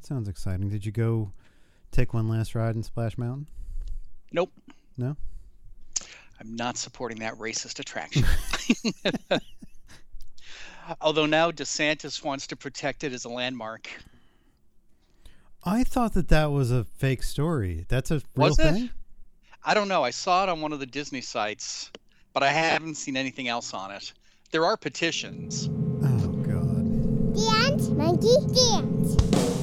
that sounds exciting. Did you go take one last ride in Splash Mountain? Nope. No. I'm not supporting that racist attraction. Although now DeSantis wants to protect it as a landmark. I thought that that was a fake story. That's a real Was it? I don't know. I saw it on one of the Disney sites, but I haven't seen anything else on it. There are petitions. Oh God. Dance, monkey, dance.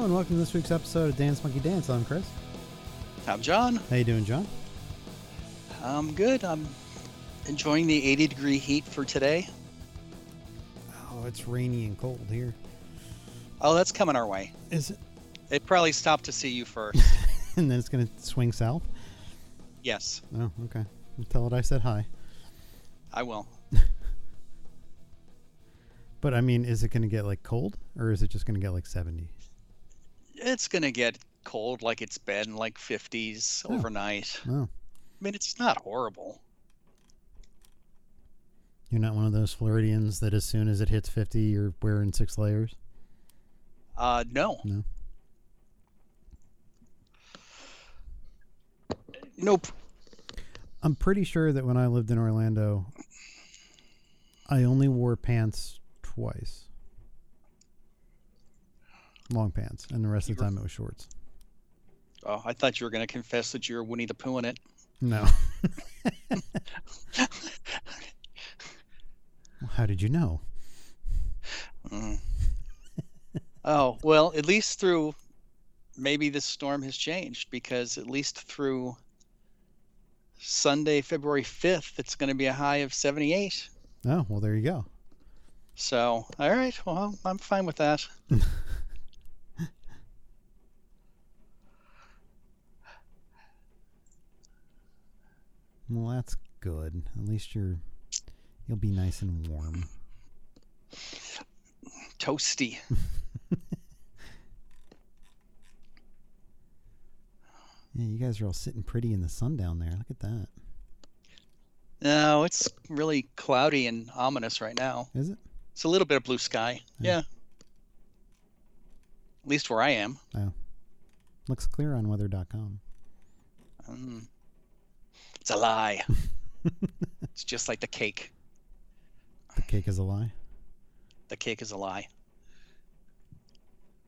Hello and welcome to this week's episode of Dance Monkey Dance. I'm Chris. I'm John. How you doing, John? I'm good. I'm enjoying the 80 degree heat for today. Oh, it's rainy and cold here. Oh, that's coming our way. Is it? It probably stopped to see you first. and then it's gonna swing south. yes, Oh, okay. Tell it I said hi. I will. But I mean, is it gonna get like cold, or is it just gonna get like seventy? It's going to get cold like it's been like 50s Oh. overnight. Oh, I mean, it's not horrible. you're not one of those Floridians that as soon as it hits fifty, you're wearing six layers. Uh, no. No. Nope. I'm pretty sure that when I lived in Orlando, I only wore pants twice. Long pants, and the rest of the You were- time it was shorts. Oh, I thought you were going to confess that you're Winnie the Pooh in it. No. How did you know? Mm. oh, well, at least through maybe this storm has changed because at least through Sunday, February 5th, it's going to be a high of 78. Oh, well, there you go. So, all right. Well, I'm fine with that. Well, that's good. At least you're you'll be nice and warm. Toasty. Yeah, you guys are all sitting pretty in the sun down there. Look at that. No, it's really cloudy and ominous right now. Is it? It's a little bit of blue sky. Yeah. Yeah. At least where I am. Oh. Looks clear on weather.com. Mm. It's a lie. it's just like the cake. The cake is a lie. The cake is a lie.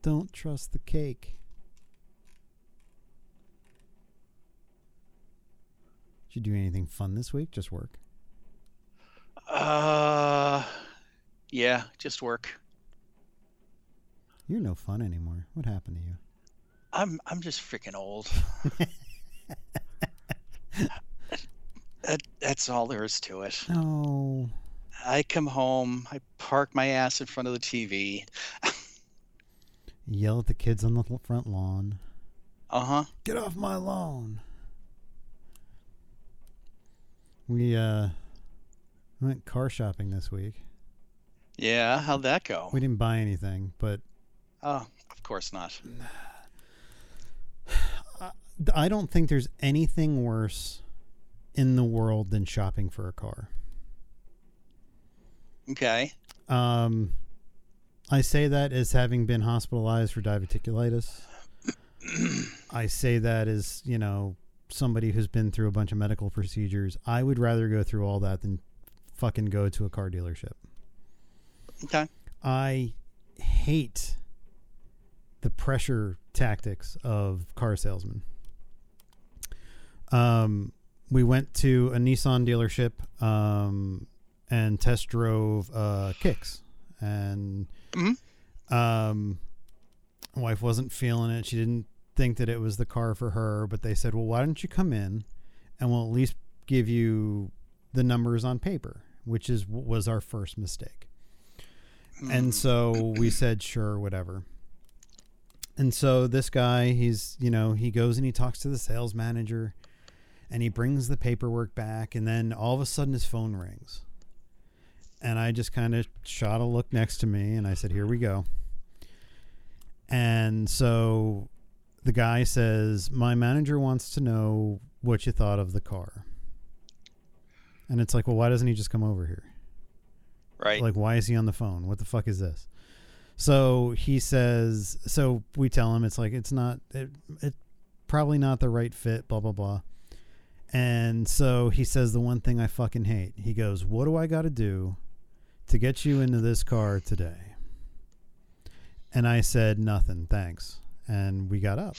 Don't trust the cake. Did you do anything fun this week? Just work. Uh, yeah, just work. You're no fun anymore. What happened to you? I'm I'm just freaking old. that, that's all there is to it. Oh, I come home, I park my ass in front of the TV. yell at the kids on the front lawn. Uh huh. Get off my lawn. We uh went car shopping this week. Yeah, how'd that go? We didn't buy anything, but Oh, of course not. I don't think there's anything worse in the world than shopping for a car. Okay. Um, I say that as having been hospitalized for diverticulitis. I say that as, you know, somebody who's been through a bunch of medical procedures. I would rather go through all that than fucking go to a car dealership. Okay. I hate the pressure tactics of car salesmen. Um, we went to a Nissan dealership um, and test drove uh, kicks, and Mhm. um, my wife wasn't feeling it. She didn't think that it was the car for her, but they said, "Well, why don't you come in, and we'll at least give you the numbers on paper," which is was our first mistake. And Mm. so we said, sure, whatever. And so this guy, he's, you know, he goes and he talks to the sales manager and he brings the paperwork back. And then all of a sudden his phone rings. And I just kind of shot a look next to me and I said, Here we go. And so the guy says, My manager wants to know what you thought of the car. And it's like, Well, why doesn't he just come over here? Right. Like, why is he on the phone? What the fuck is this? So he says, so we tell him it's like, it's not, it, it probably not the right fit, blah, blah, blah. And so he says the one thing I fucking hate. He goes, What do I got to do to get you into this car today? And I said, Nothing, thanks. And we got up.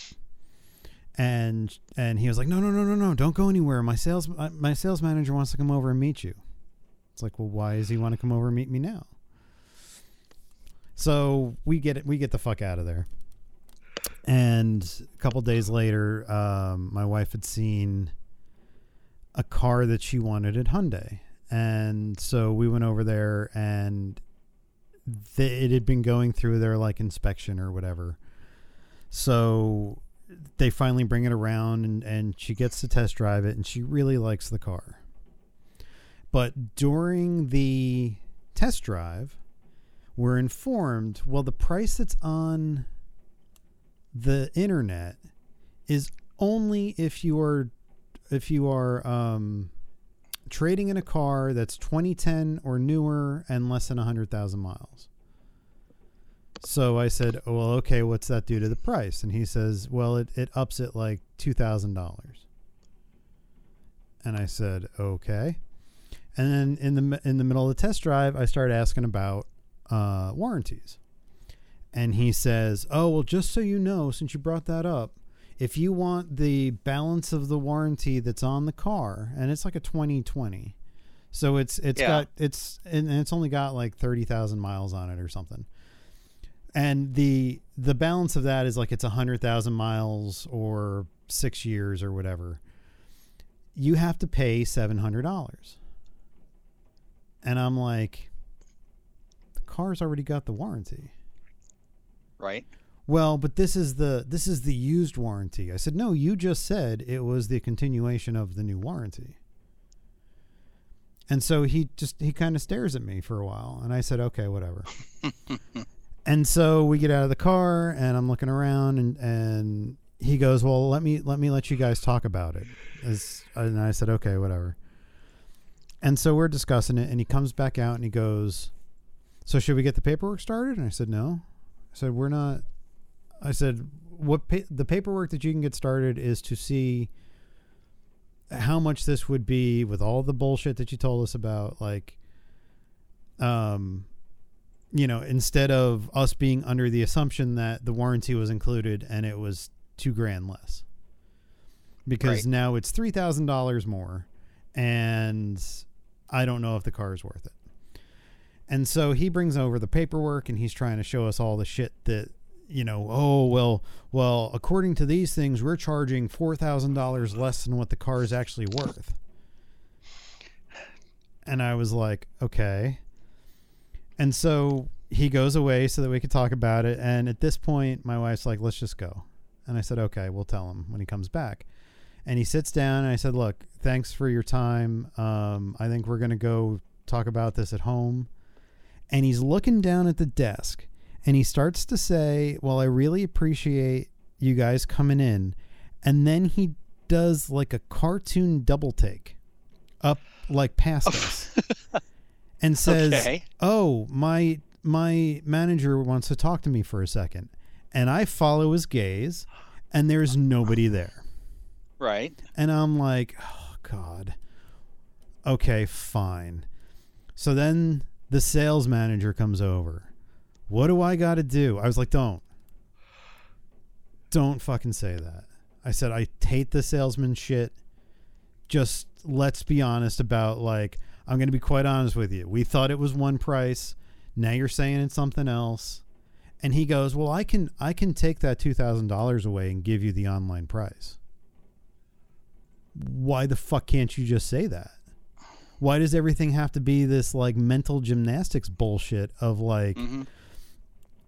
And and he was like, No, no, no, no, no, don't go anywhere. My sales uh, my sales manager wants to come over and meet you. It's like, well, why does he want to come over and meet me now? So we get it. We get the fuck out of there. And a couple days later, um, my wife had seen a car that she wanted at Hyundai, and so we went over there, and it had been going through their like inspection or whatever. So they finally bring it around, and and she gets to test drive it, and she really likes the car. But during the test drive, we're informed well, the price that's on the internet is only if you are if you are um, trading in a car that's 2010 or newer and less than 100,000 miles. So I said, oh, well, okay, what's that do to the price? And he says, well, it, it ups it like $2,000. And I said, okay. And then in the in the middle of the test drive, I started asking about uh, warranties, and he says, "Oh well, just so you know, since you brought that up, if you want the balance of the warranty that's on the car, and it's like a 2020, so it's it's Yeah. got it's and it's only got like thirty thousand miles on it or something." And the the balance of that is like it's a hundred thousand miles or six years or whatever. You have to pay seven hundred dollars. And I'm like, the car's already got the warranty. right. Well, but this is the this is the used warranty. I said, no, you just said it was the continuation of the new warranty. And so he just he kind of stares at me for a while, and I said, okay, whatever. and so we get out of the car, and I'm looking around, and and he goes, well, let me let me let you guys talk about it. As and I said, okay, whatever. And so we're discussing it, and he comes back out, and he goes, so should we get the paperwork started? And I said, no. I said, we're not. I said, what pa- the paperwork that you can get started is to see how much this would be with all the bullshit that you told us about, like, um, you know, instead of us being under the assumption that the warranty was included and it was two grand less, because Right. now it's three thousand dollars more, and I don't know if the car is worth it. And so he brings over the paperwork and he's trying to show us all the shit that you know, oh well, well, according to these things, we're charging four thousand dollars less than what the car is actually worth. And I was like, okay. And so he goes away so that we could talk about it. And at this point, my wife's like, let's just go. And I said, okay, we'll tell him when he comes back. And he sits down and I said, look, thanks for your time. Um, I think we're going to go talk about this at home. And he's looking down at the desk and he starts to say, Well, I really appreciate you guys coming in. And then he does like a cartoon double take up like past us and says, Okay. Oh, my my manager wants to talk to me for a second. And I follow his gaze and there's nobody there. Right. And I'm like, oh, God. Okay, fine. So then the sales manager comes over. What do I got to do? I was like, don't. Don't fucking say that. I said, I hate the salesman shit. Just let's be honest about, like, I'm going to be quite honest with you. We thought it was one price. Now you're saying it's something else. And he goes, "Well, I can I can take that $2,000 away and give you the online price." why the fuck can't you just say that? Why does everything have to be this like mental gymnastics bullshit of like, hmm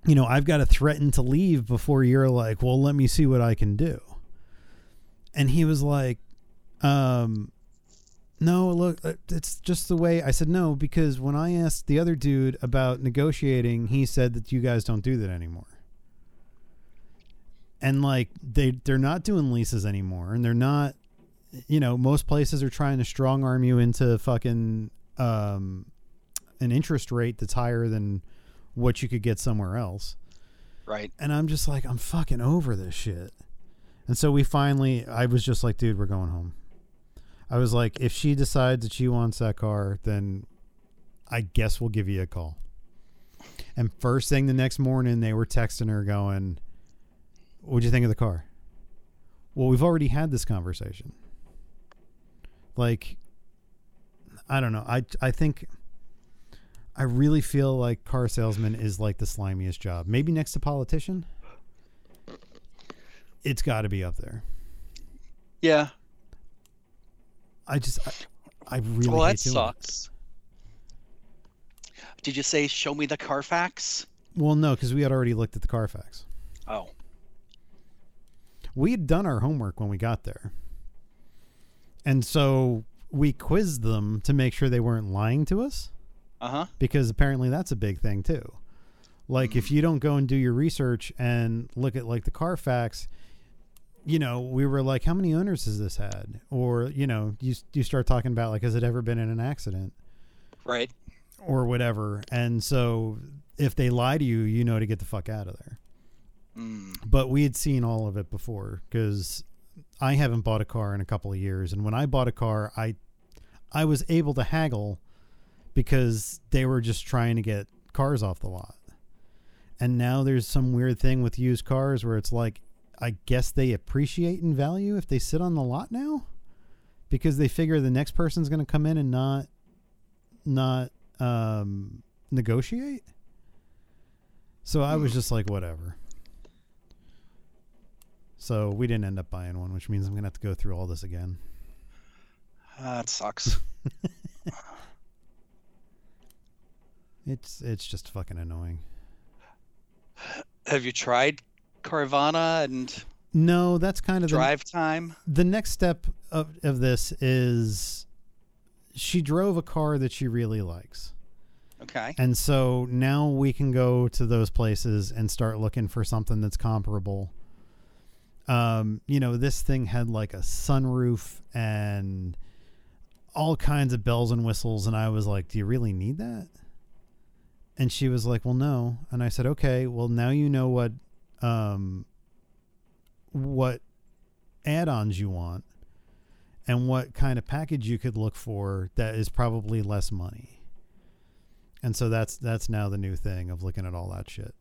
you know, I've got to threaten to leave before you're like, well, let me see what I can do. And he was like, um, no, look, uh, it's just the way I said no, because when I asked the other dude about negotiating, he said that you guys don't do that anymore. And like they they're not doing leases anymore and they're not you know, most places are trying to strong arm you into fucking um an interest rate that's higher than what you could get somewhere else. Right. And I'm just like, I'm fucking over this shit. And so we finally, I was just like, dude, we're going home. I was like, if she decides that she wants that car, then I guess we'll give you a call. And first thing the next morning, they were texting her going, What'd you think of the car? Well, we've already had this conversation. Like, I don't know. I, I think I really feel like car salesman is like the slimiest job. Maybe next to politician. It's got to be up there. Yeah. I just, I, I really well, that doing it. sucks. Did you say show me the Carfax? Well, no, because we had already looked at the Carfax. Oh, We had done our homework when we got there, and so we quizzed them to make sure they weren't lying to us. Uh huh. because apparently that's a big thing too. Like if you don't go and do your research and look at like the Carfax, you know, we were like, how many owners has this had? Or you know, you you start talking about like, has it ever been in an accident Right. or whatever? And so if they lie to you, you know to get the fuck out of there. Mm. But we had seen all of it before because I haven't bought a car in a couple of years, and when I bought a car, I I was able to haggle because they were just trying to get cars off the lot. And now there's some weird thing with used cars where it's like I guess they appreciate in value if they sit on the lot now because they figure the next person's going to come in and not not um negotiate. So I was just like whatever. So we didn't end up buying one, which means I'm gonna have to go through all this again. That sucks. It's it's just fucking annoying. Have you tried Carvana and No, that's kind of the, Drive Time? the next step of of this is she drove a car that she really likes. Okay. And so now we can go to those places and start looking for something that's comparable. Um, you know, this thing had like a sunroof and all kinds of bells and whistles and I was like, "Do you really need that?" And she was like, "Well, no." And I said, "Okay, well, now you know what um what add-ons you want and what kind of package you could look for that is probably less money." And so that's that's now the new thing of looking at all that shit.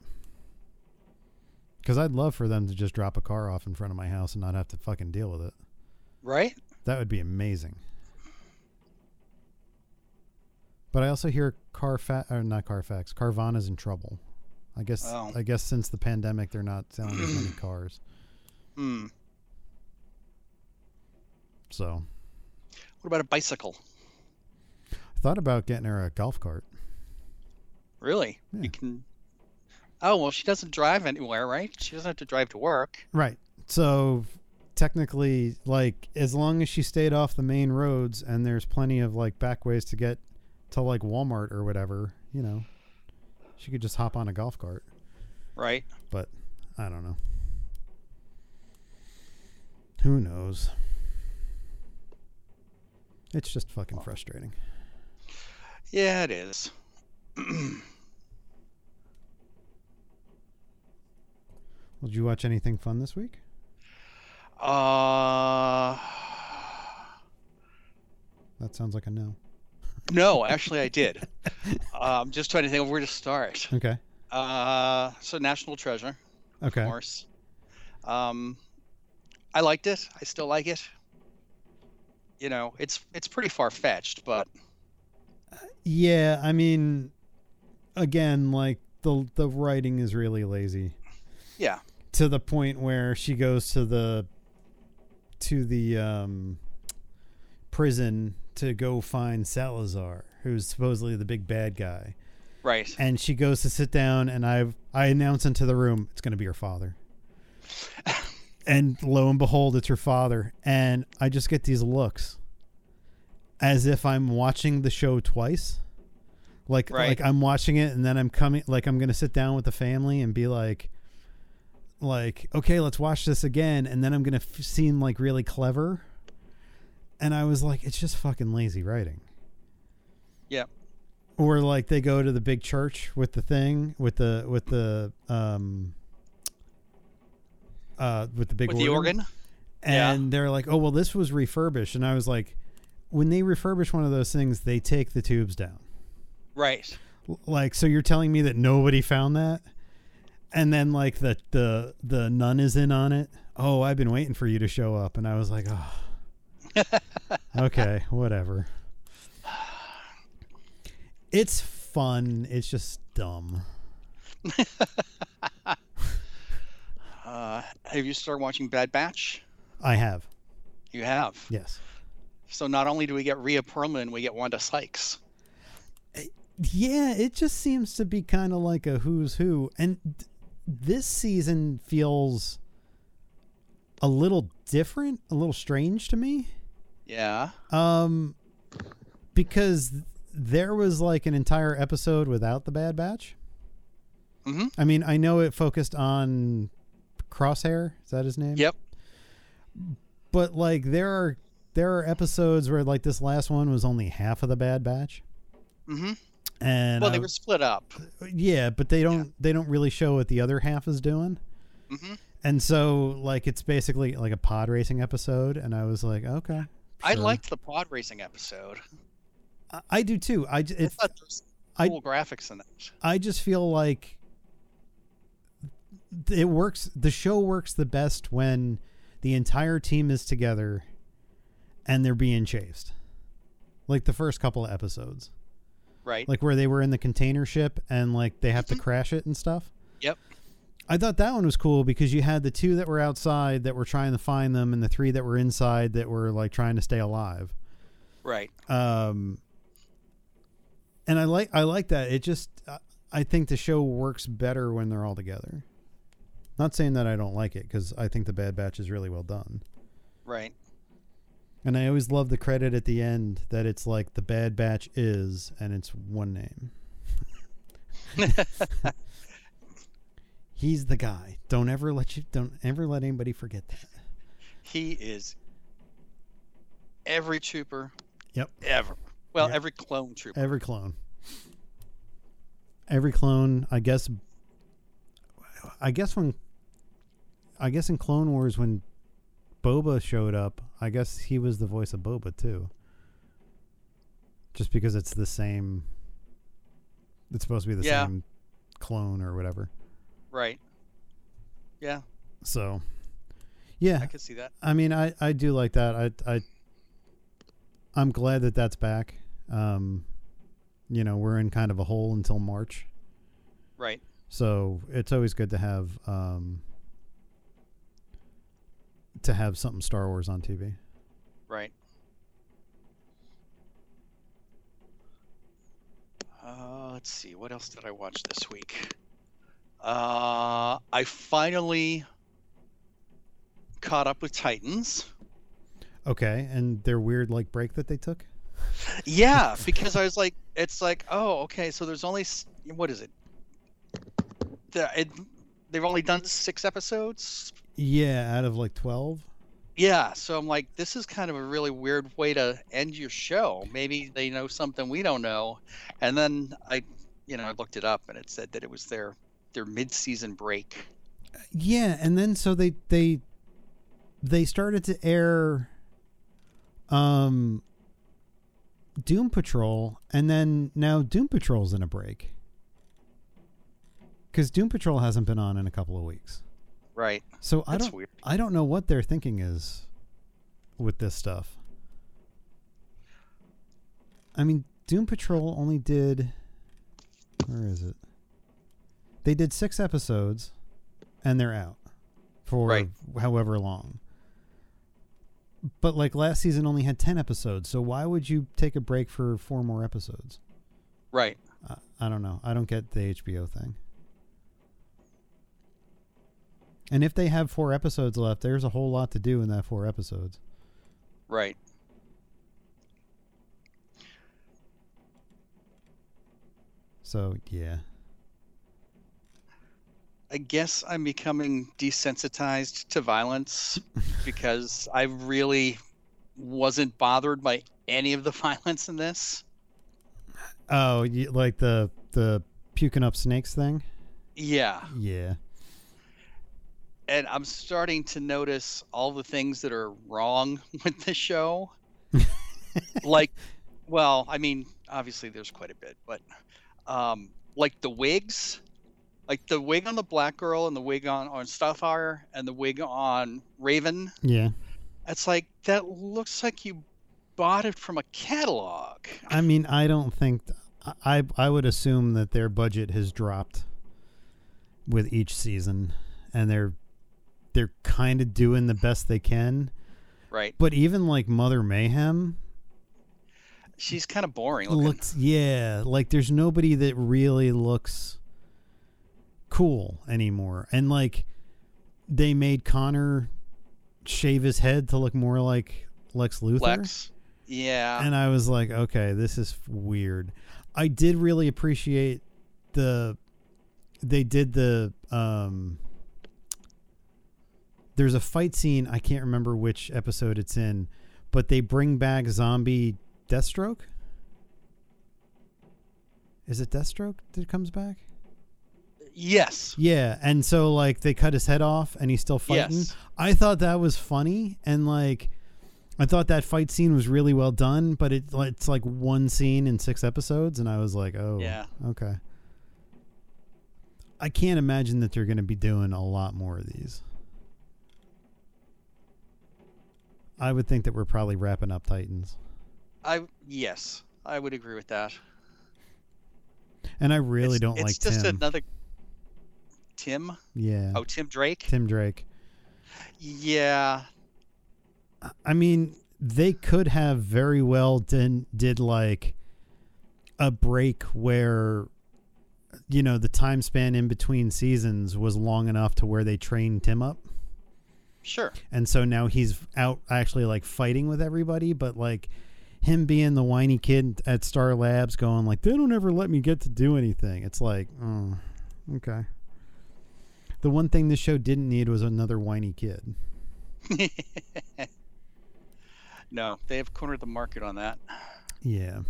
Cuz I'd love for them to just drop a car off in front of my house and not have to fucking deal with it. Right? That would be amazing. But I also hear Carfax or not Carfax, Carvana's in trouble. I guess Oh. I guess since the pandemic they're not selling as many cars. Hmm. So, What about a bicycle? I thought about getting her a golf cart. Really? Yeah. You can. Oh well, she doesn't drive anywhere, right? She doesn't have to drive to work. Right. So technically like as long as she stayed off the main roads and there's plenty of like back ways to get to like Walmart or whatever, you know. She could just hop on a golf cart, Right. but I don't know. Who knows? It's just fucking frustrating. Yeah, it is. Well, did you watch anything fun this week? Uh. That sounds like a no. No, actually, I did. uh, I'm just trying to think of where to start. Okay. Uh, so National Treasure, Okay. of course. Um, I liked it. I still like it. You know, it's it's pretty far fetched, but Yeah, I mean, again, like the the writing is really lazy yeah, to the point where she goes to the to the um, prison to go find Salazar, who's supposedly the big bad guy, Right. and she goes to sit down and i i announce into the room it's going to be her father. And lo and behold it's her father. And i just get these looks as if i'm watching the show twice. Like Right. like i'm watching it and then i'm coming like i'm going to sit down with the family and be like like okay let's watch this again. And then i'm going to f- seem like really clever and i was like it's just fucking lazy writing Yeah. or like they go to the big church with the thing with the with the um uh with the big With the organ. Yeah. and they're like oh well this was refurbished and i was like when they refurbish one of those things they take the tubes down Right. Like so you're telling me that nobody found that and then like the the the nun is in on it oh i've been waiting for you to show up and i was like oh okay whatever it's fun it's just dumb Uh, have you started watching Bad Batch? i have You have. yes So not only do we get Rhea Perlman, we get Wanda Sykes. yeah it just seems to be kind of like a who's who and th- this season feels a little different a little strange to me Yeah. Um, because there was like an entire episode without the Bad Batch. Mhm. I mean, I know it focused on Crosshair. Is that his name? Yep. But like, there are there are episodes where like this last one was only half of the Bad Batch, Mm-hmm. and Well, I- they were split up. yeah, but they don't they don't really show what the other half is doing. Mm-hmm. And so, like, it's basically like a pod racing episode, and I was like, okay, I liked the pod racing episode. I, I do too. I j- I it's, thought there I- cool graphics in it. I just feel like it works the show works the best when the entire team is together and they're being chased. Like the first couple of episodes. Right. Like where they were in the container ship and like they have to mm-hmm. crash it and stuff. Yep. I thought that one was cool because you had the two that were outside that were trying to find them and the three that were inside that were like trying to stay alive. Right. Um, and I like I like that. It just I- I think the show works better when they're all together. Not saying that I don't like it because I think the Bad Batch is really well done, Right. and I always love the credit at the end that it's like the Bad Batch is, and it's one name. He's the guy. Don't ever let you don't ever let anybody forget that. He is every trooper Yep. ever. Well, Yep. every clone trooper. Every clone. Every clone, I guess. I guess when. I guess in Clone Wars when Boba showed up, I guess he was the voice of Boba too. Just because it's the same. It's supposed to be the Yeah. same clone or whatever. Right. Yeah, So. Yeah, I could see that. I mean, I, I do like that. I I I'm glad that that's back. Um, you know, we're in kind of a hole until March, Right. so it's always good to have um to have something Star Wars on TV. Right. Uh, let's see. What else did I watch this week? Uh, I finally caught up with Titans. Okay, and their weird like break that they took. Yeah, because I was like, it's like, oh, okay. So there's only what is it? The, it they've only done six episodes. Yeah, out of like twelve. Yeah, so I'm like, this is kind of a really weird way to end your show. Maybe they know something we don't know. And then I, you know, I looked it up and it said that it was their their mid-season break. Yeah, and then so they they they started to air um Doom Patrol and then now Doom Patrol's in a break. Cuz Doom Patrol hasn't been on in a couple of weeks. Right. So I don't weird. I don't know what their thinking is with this stuff. I mean, Doom Patrol only did where is it? They did 6 episodes and they're out for Right. however long. But like last season only had 10 episodes. So why would you take a break for four more episodes? Right. I, I don't know. I don't get the HBO thing. And if they have four episodes left, there's a whole lot to do in that four episodes. Right. So yeah, I guess I'm becoming desensitized to violence because I really wasn't bothered by any of the violence in this. Oh, you, like the the puking up snakes thing? Yeah. Yeah. And I'm starting to notice all the things that are wrong with the show. like, well, I mean, obviously there's quite a bit, but um, like the wigs, like the wig on the black girl and the wig on, on Starfire and the wig on Raven. Yeah. It's like, that looks like you bought it from a catalog. I mean, I don't think I I would assume that their budget has dropped with each season and they're they're kind of doing the best they can. Right. But even like Mother Mayhem She's kind of boring looking. looks yeah, like there's nobody that really looks cool anymore. And like they made Connor shave his head to look more like Lex Luthor. Lex. Yeah. and I was like, okay, this is weird. I did really appreciate the they did the um there's a fight scene, I can't remember which episode it's in, but they bring back zombie Deathstroke? Is it Deathstroke that comes back? Yes. Yeah, and so like they cut his head off and he's still fighting. Yes. I thought that was funny and like I thought that fight scene was really well done, but it it's like one scene in six episodes and I was like, "Oh, Yeah. okay." I can't imagine that they're going to be doing a lot more of these. I would think that we're probably wrapping up Titans. I yes, I would agree with that. And I really it's, don't it's like just Tim. another Tim. yeah. Oh, Tim Drake. Tim Drake. Yeah. I mean, they could have very well did, did like a break where you know the time span in between seasons was long enough to where they trained Tim up. Sure. And so now he's out actually like fighting with everybody, but like him being the whiny kid at Star Labs going like they don't ever let me get to do anything. It's like, oh, okay. The one thing this show didn't need was another whiny kid. no, they have cornered the market on that. Yeah.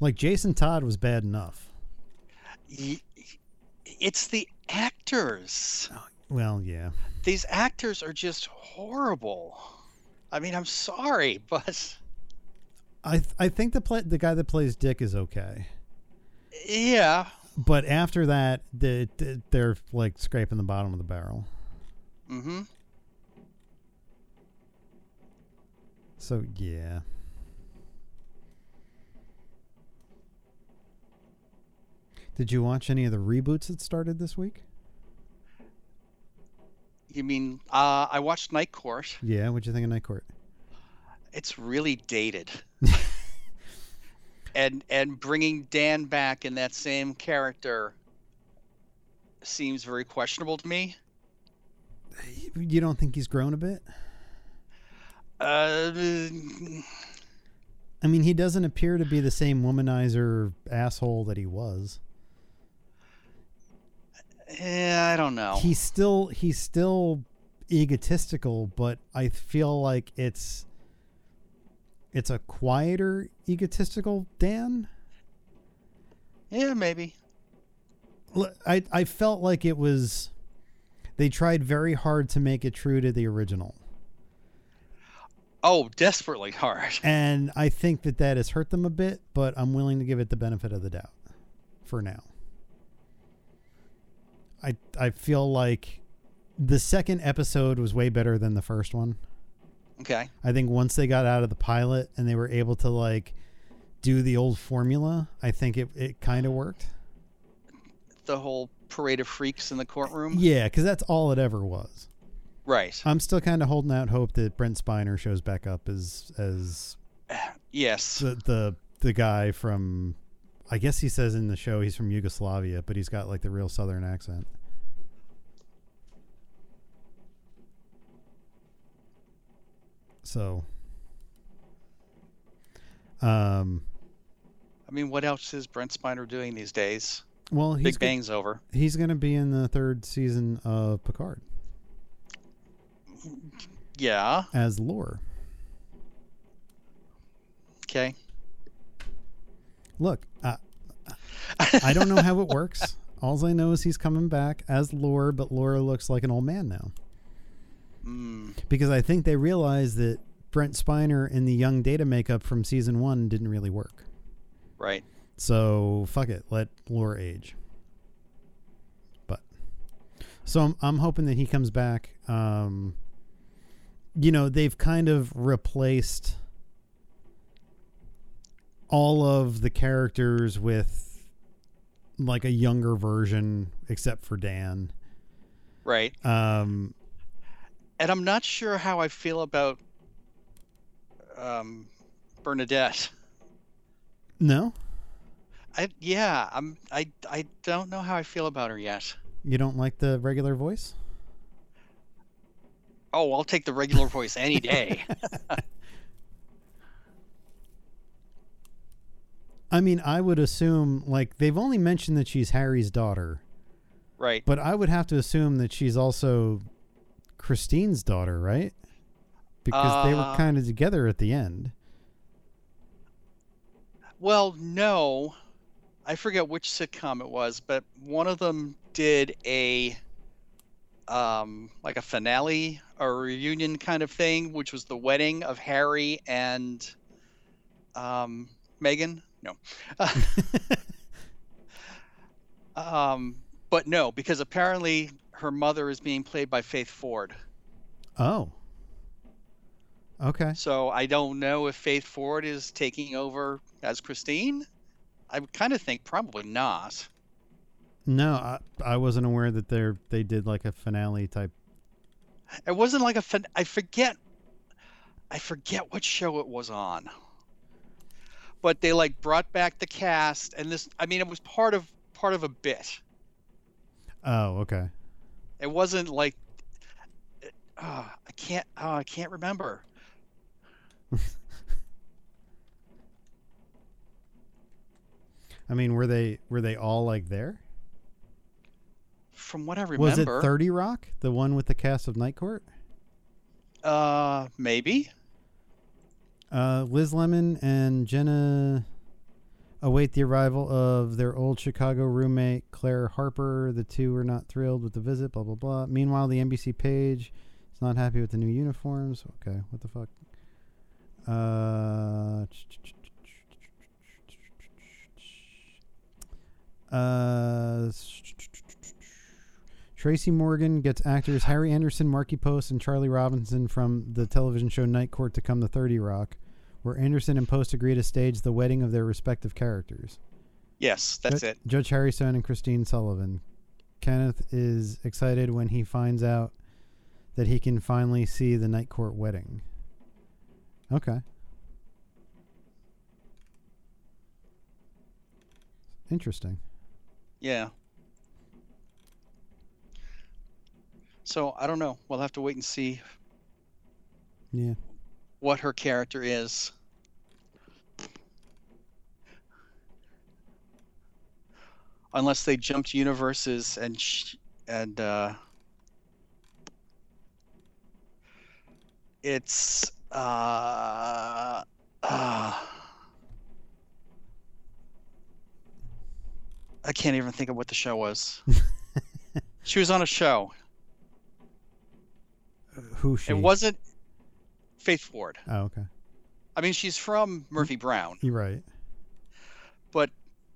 Like Jason Todd was bad enough. It's the actors. Oh, well, yeah. These actors are just horrible. I mean, I'm sorry, but I th- I think the play- the guy that plays Dick is okay. yeah. But after that, the, the, they're like scraping the bottom of the barrel. Mm-hmm. So, yeah. Did you watch any of the reboots that started this week? You mean uh, I watched Night Court? Yeah, what'd you think of Night Court? It's really dated. and and bringing Dan back in that same character seems very questionable to me. You don't think he's grown a bit? Uh, I mean, he doesn't appear to be the same womanizer asshole that he was. yeah, I don't know. He's still he's still egotistical, but I feel like it's it's a quieter egotistical Dan. yeah, maybe. I I felt like it was they tried very hard to make it true to the original. Oh, desperately hard. And I think that that has hurt them a bit, but I'm willing to give it the benefit of the doubt for now. I I feel like the second episode was way better than the first one. Okay. I think once they got out of the pilot and they were able to like do the old formula, I think it, it kind of worked. The whole parade of freaks in the courtroom. Yeah, because that's all it ever was. Right. I'm still kind of holding out hope that Brent Spiner shows back up as as Yes. the, the the guy from I guess he says in the show he's from Yugoslavia, but he's got like the real southern accent. So um I mean, what else is Brent Spiner doing these days? well he's Big go- Bang's over. he's going to be in the third season of Picard Yeah. as Lore. Okay. Look, uh, I don't know how it works. All I know is he's coming back as Lore, but Lore looks like an old man now. Mm, Because I think they realized that Brent Spiner in the young data makeup from season one didn't really work. right. So fuck it, let Lore age. But so I'm, I'm hoping that he comes back. Um, you know, they've kind of replaced all of the characters with like a younger version, except for Dan. Right. Um, And I'm not sure how I feel about um, Bernadette. no, I yeah, I'm I I don't know how I feel about her yet. you don't like the regular voice. Oh, I'll take the regular voice any day. I mean, I would assume like they've only mentioned that she's Harry's daughter. right. But I would have to assume that she's also Christine's daughter, right? Because they were Uh, kind of together at the end. Well, no. I forget which sitcom it was, but one of them did a um like a finale or reunion kind of thing, which was the wedding of Harry and um Megan. No. um but no, because apparently her mother is being played by Faith Ford. oh. Okay. So I don't know if Faith Ford is taking over as Christine. I kind of think probably not. No, I, I wasn't aware that they they did like a finale type. It wasn't like a fin- I forget I forget what show it was on. But they like brought back the cast and this I mean it was part of part of a bit. Oh, okay. It wasn't like uh, I can't oh, I can't remember. I mean, were they were they all like there? From what I remember. Was it Thirty Rock, the one with the cast of Night Court? Uh maybe. Uh, Liz Lemon and Jenna await the arrival of their old Chicago roommate Claire Harper. The two are not thrilled with the visit. Blah blah blah. Meanwhile, the NBC page is not happy with the new uniforms. Okay, what the fuck? Uh, uh, Tracy Morgan gets actors Harry Anderson, Markie Post, and Charlie Robinson from the television show Night Court to come to 30 Rock, where Anderson and Post agree to stage the wedding of their respective characters. Yes, that's it. Judge Harry Stone and Christine Sullivan. Kenneth is excited when he finds out that he can finally see the Night Court wedding. Okay. Interesting. Yeah. So I don't know. We'll have to wait and see Yeah. What her character is. Unless they jumped universes and sh- and uh, it's uh, uh, I can't even think of what the show was. she was on a show. Who she? It wasn't Faith Ford. Oh, okay. I mean, she's from Murphy Brown, You're right. but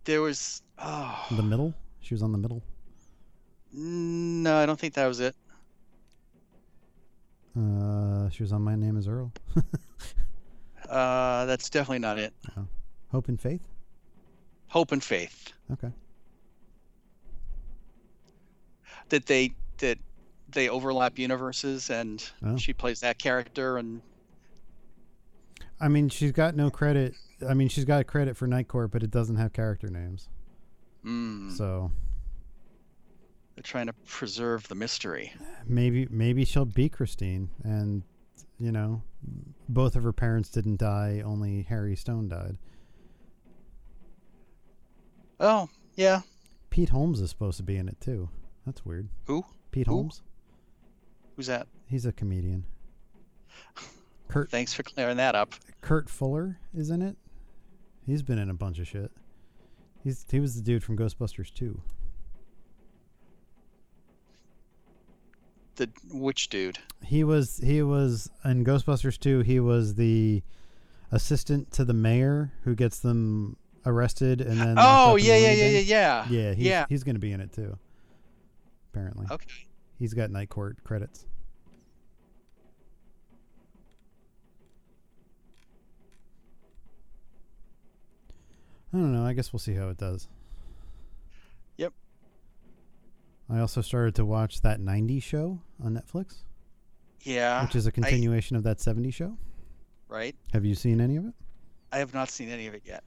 there was oh The middle. She was on the middle. no, I don't think that was it. Uh, she was on My Name Is Earl. Uh, that's definitely not it. Hope and Faith. Hope and Faith Okay. that they that they overlap universes, and Oh. she plays that character, and I mean, she's got no credit I mean, she's got a credit for Night Court, but it doesn't have character names. Mm, So they're trying to preserve the mystery. maybe maybe she'll be Christine, and you know, both of her parents didn't die. Only Harry Stone died. Oh, yeah. Pete Holmes is supposed to be in it too. That's weird. Who? Pete Who? Holmes. Who's that? He's a comedian. Kurt Thanks for clearing that up. Kurt Fuller is in it. He's been in a bunch of shit. He's he was the dude from Ghostbusters 2. The which dude? He was he was in Ghostbusters 2. He was the assistant to the mayor who gets them arrested and then. Oh yeah yeah yeah yeah yeah. Yeah, he's, yeah. he's going to be in it too. Apparently, Okay. he's got Night Court credits. I don't know. I guess we'll see how it does. Yep. I also started to watch that 90s show on Netflix, Yeah. which is a continuation of that 70s show. right. Have you seen any of it? I have not seen any of it yet.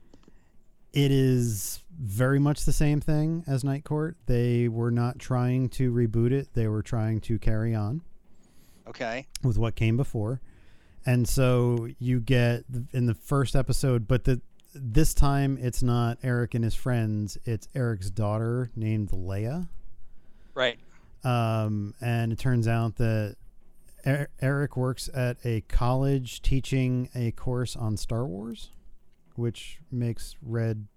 It is very much the same thing as Night Court. They were not trying to reboot it, they were trying to carry on Okay. with what came before. And so you get in the first episode, but the this time it's not Eric and his friends, it's Eric's daughter named Leia. Right. Um, and it turns out that Er- Eric works at a college teaching a course on Star Wars, which makes Red,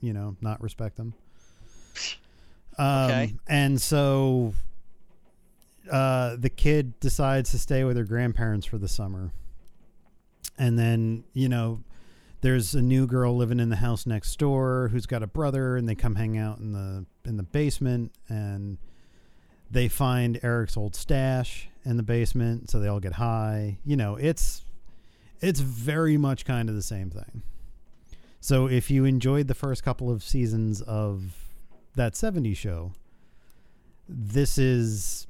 you know, not respect them. Um, Okay. And so uh, the kid decides to stay with her grandparents for the summer. And then, you know, there's a new girl living in the house next door who's got a brother and they come hang out in the in the basement and they find Eric's old stash in the basement so they all get high. You know, it's it's very much kind of the same thing. So if you enjoyed the first couple of seasons of that 70s show, this is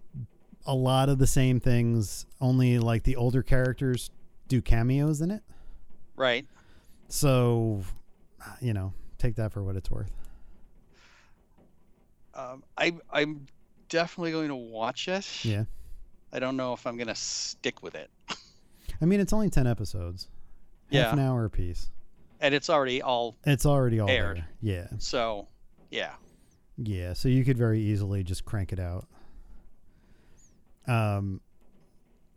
a lot of the same things, only like the older characters do cameos in it. Right. So, you know, take that for what it's worth. Um, I I'm definitely going to watch it. Yeah. I don't know if I'm gonna stick with it. I mean, it's only 10 episodes. Half Yeah. an hour apiece. And it's already all It's already all Aired. there. Yeah. so. Yeah. Yeah, so you could very easily just crank it out. Um,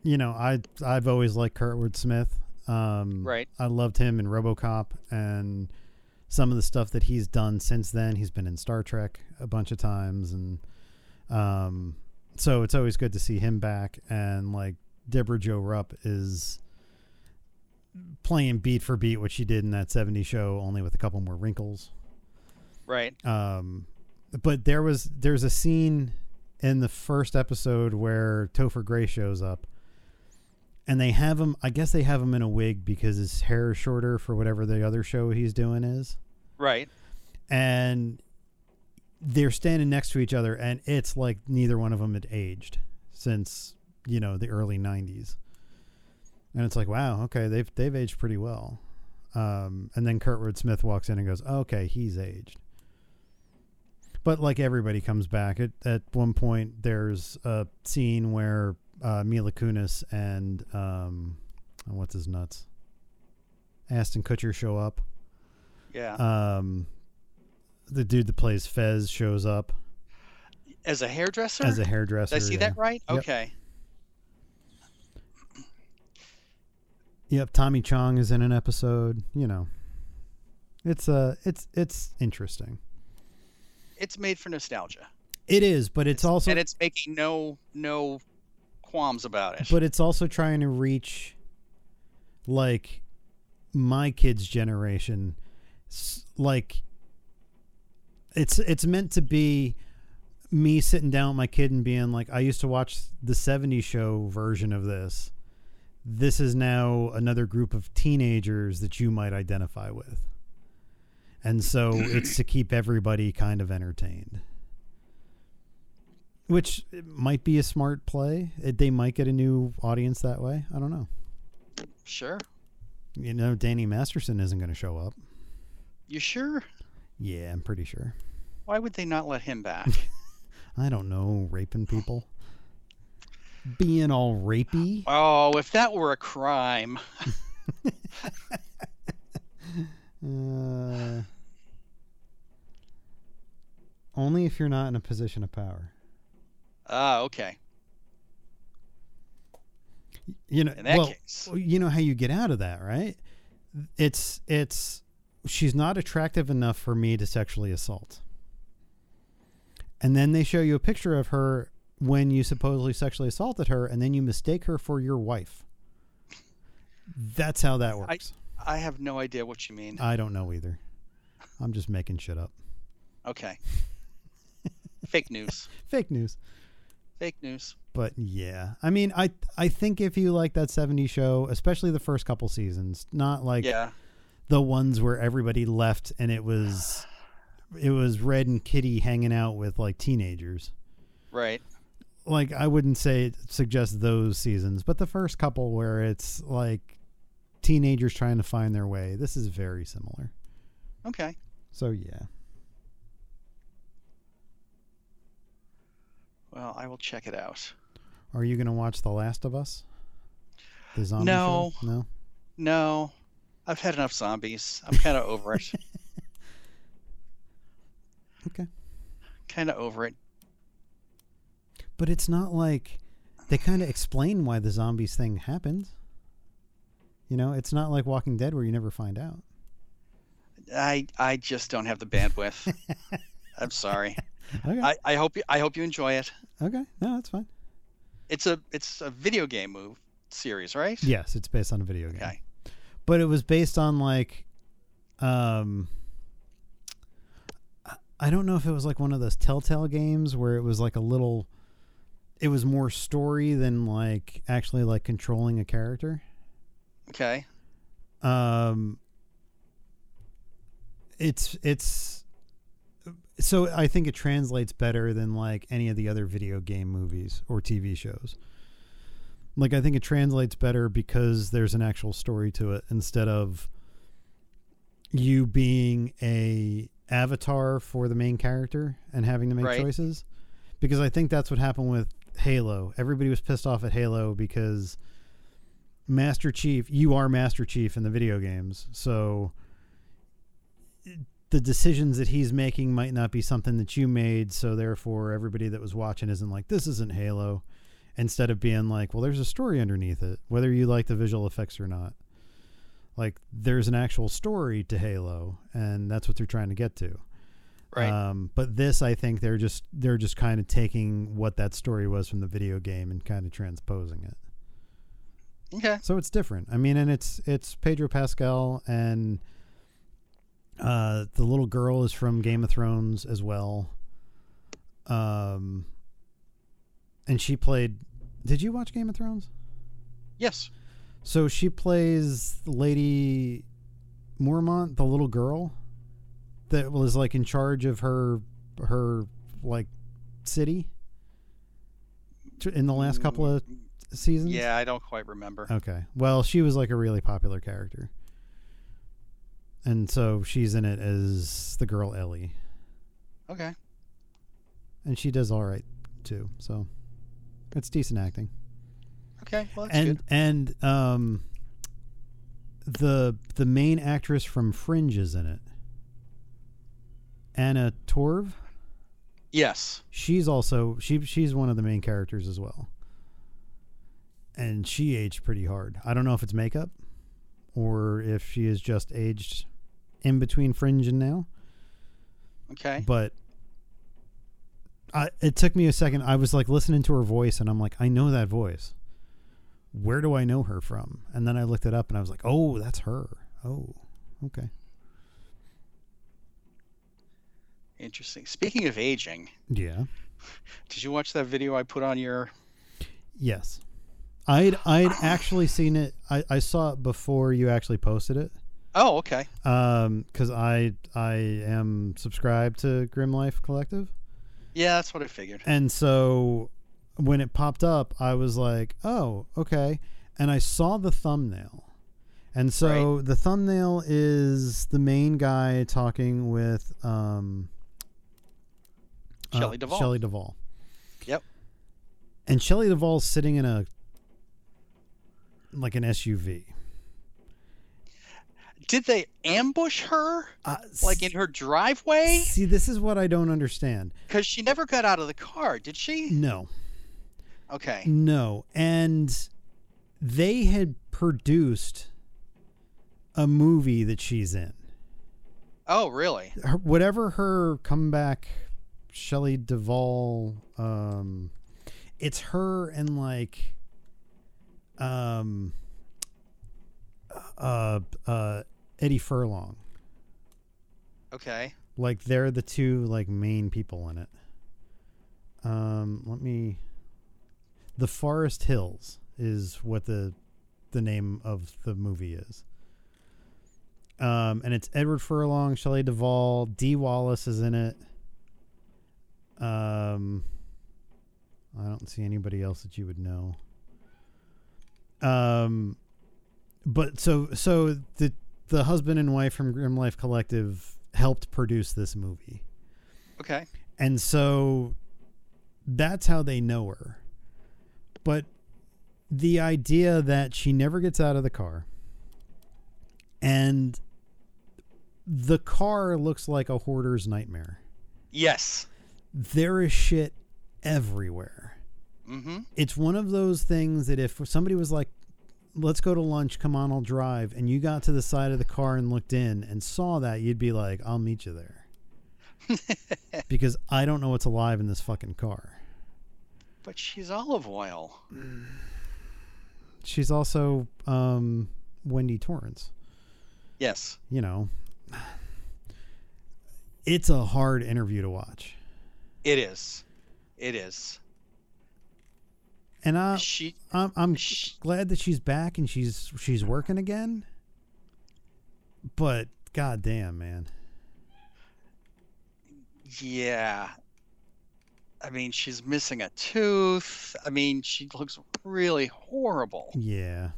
you know, I I've always liked Kurtwood Smith. Um, Right. I loved him in RoboCop and some of the stuff that he's done since then. He's been in Star Trek a bunch of times, and um, so it's always good to see him back. And like Debra Jo Rupp is playing beat for beat what she did in that '70s show, only with a couple more wrinkles Right. um but there was there's a scene in the first episode where Topher Grace shows up and they have him I guess they have him in a wig because his hair is shorter for whatever the other show he's doing is. Right. and they're standing next to each other and it's like neither one of them had aged since you know the early 90s and it's like wow okay they've they've aged pretty well. Um, and then Kurtwood Smith walks in and goes okay he's aged. But like everybody comes back at, at one point there's a scene where uh, Mila Kunis and um, what's his nuts Ashton Kutcher show up Yeah. um, the dude that plays Fez shows up as a hairdresser. as a hairdresser. Did I see yeah. that right? Yep. Okay. Yep, Tommy Chong is in an episode. You know, it's uh, it's it's interesting. It's made for nostalgia. It is, but it's also and it's making no no qualms about it. but it's also trying to reach like my kids' generation. Like it's it's meant to be me sitting down with my kid and being like, I used to watch the '70s show version of this. This is now another group of teenagers that you might identify with. And so it's to keep everybody kind of entertained. Which might be a smart play. It, they might get a new audience that way. I don't know. sure. You know, Danny Masterson isn't going to show up. You sure? Yeah, I'm pretty sure. Why would they not let him back? I don't know, raping people. Being all rapey. oh, if that were a crime. Uh, only if you're not in a position of power. Ah, okay. You know, In that well, case. you know how you get out of that, right? It's it's she's not attractive enough for me to sexually assault. And then they show you a picture of her when you supposedly sexually assaulted her and then you mistake her for your wife. That's how that works. I have no idea what you mean. I don't know either. I'm just making shit up. Okay. Fake news. Fake news. Fake news. But yeah, I mean, I I think if you like that '70s show, especially the first couple seasons, not like Yeah. the ones where everybody left and it was it was Red and Kitty hanging out with like teenagers. Right. Like I wouldn't say suggest those seasons, but the first couple where it's like teenagers trying to find their way. This is very similar. Okay. So yeah. Well, I will check it out. Are you going to watch The Last of Us? The zombie No. show? No. No. I've had enough zombies. I'm kind of over it. Okay. kind of over it. But it's not like they kind of explain why the zombies thing happens. You know, it's not like Walking Dead where you never find out. I I just don't have the bandwidth. I'm sorry. Okay. I, I hope you I hope you enjoy it. okay. No, that's fine. It's a it's a video game move series, right? Yes, it's based on a video game. Okay. But it was based on like um I- I don't know if it was like one of those Telltale games where it was like a little it was more story than like actually like controlling a character. Okay. um it's it's so i think it translates better than like any of the other video game movies or tv shows like i think it translates better because there's an actual story to it instead of you being a avatar for the main character and having to make Right. choices because i think that's what happened with halo everybody was pissed off at halo because Master Chief, you are Master Chief in the video games. So the decisions that he's making might not be something that you made. So therefore, everybody that was watching isn't like, this isn't Halo. Instead of being like, well, there's a story underneath it, whether you like the visual effects or not. Like, there's an actual story to Halo, and that's what they're trying to get to. Right. Um, but this, I think they're just they're just kind of taking what that story was from the video game and kind of transposing it. okay. So it's different. I mean, and it's it's Pedro Pascal and uh, the little girl is from Game of Thrones as well. Um, and she played. Did you watch Game of Thrones? Yes. So she plays Lady Mormont, the little girl that was like in charge of her her like city in the last couple of seasons. Yeah, I don't quite remember. Okay. Well, she was like a really popular character. And so she's in it as the girl Ellie. Okay. And she does all right too. So it's decent acting. Okay. Well, that's and good. and um the the main actress from Fringe is in it. Anna Torv. Yes. She's also she she's one of the main characters as well. And she aged pretty hard. I don't know if it's makeup or if she is just aged in between Fringe and now, Okay. but I it took me a second. I was like listening to her voice and I'm like, I know that voice. Where do I know her from? And then I looked it up and I was like, "Oh, that's her." Oh, okay. Interesting. Speaking of aging, Yeah. did you watch that video I put on your? Yes. I'd I'd actually seen it. I, I saw it before you actually posted it. Oh, okay. Um, because I I am subscribed to Grim Life Collective, Yeah, that's what I figured. and so when it popped up, I was like, oh, okay. And I saw the thumbnail, And so the thumbnail is the main guy talking with um, Shelley uh, Duvall. Shelley Duvall. Yep. And Shelley Duvall's sitting in a like an SUV. Did they ambush her Uh, like in her driveway? See, this is what I don't understand. Because she never got out of the car, did she? No, Okay. no, and they had produced a movie that she's in. Oh, really? her, whatever her comeback Shelley Duvall um it's her and like um uh uh Eddie Furlong Okay. like they're the two like main people in it um let me The Forest Hills is what the the name of the movie is um, and it's Edward Furlong, Shelley Duvall, Dee Wallace is in it. Um, I don't see anybody else that you would know. Um, but so so the the husband and wife from Grim Life Collective helped produce this movie, Okay. and so that's how they know her. But the idea that she never gets out of the car and the car looks like a hoarder's nightmare. Yes. There is shit everywhere. Mm-hmm. It's one of those things that if somebody was like, let's go to lunch, come on, I'll drive, and you got to the side of the car and looked in and saw that, you'd be like, I'll meet you there. because I don't know what's alive in this fucking car. But she's Olive Oyl. She's also um, Wendy Torrance. Yes. You know, it's a hard interview to watch. It is. It is. And I, she I'm, I'm Sh- glad that she's back and she's she's working again. But goddamn, man. yeah. I mean, she's missing a tooth. I mean, she looks really horrible. Yeah.